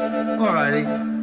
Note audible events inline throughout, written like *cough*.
Alrighty.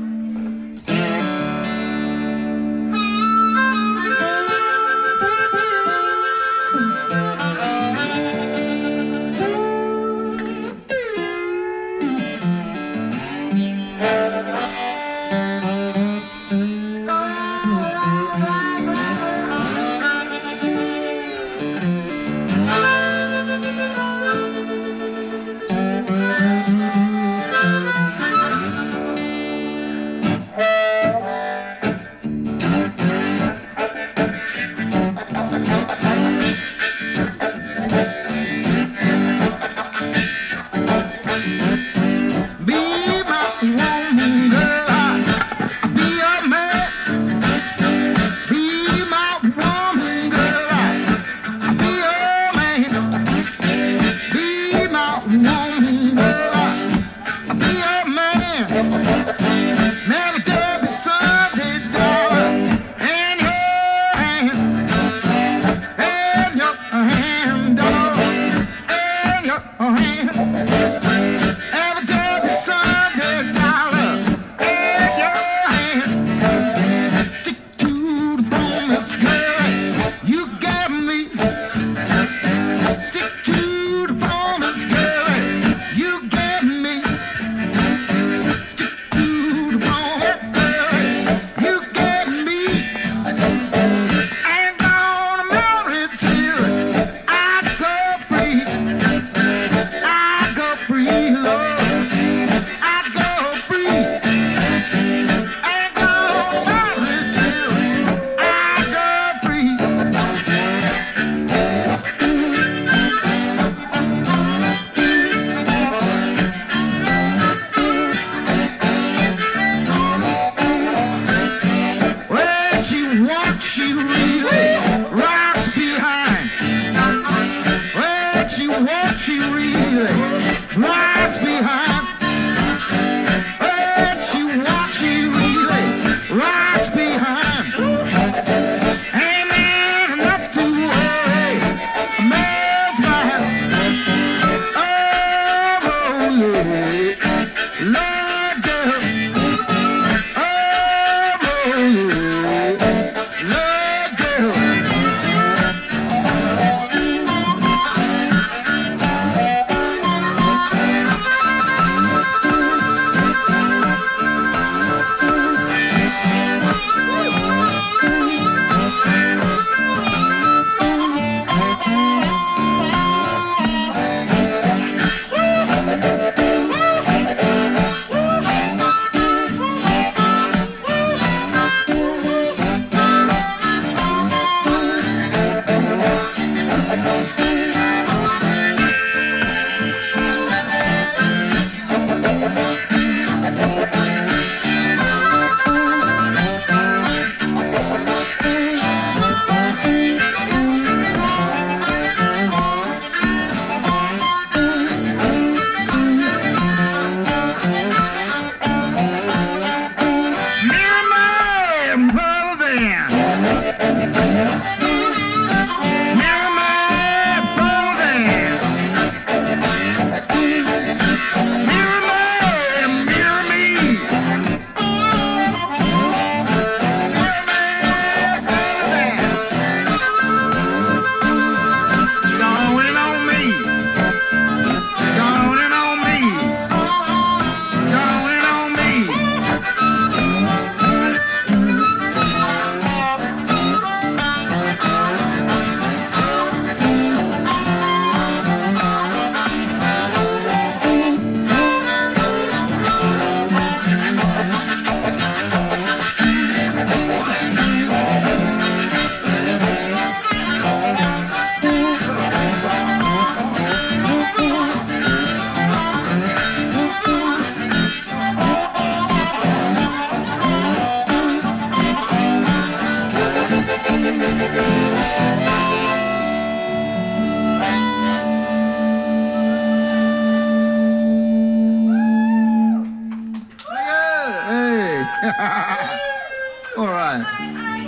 Thank you. what she really *laughs* All right.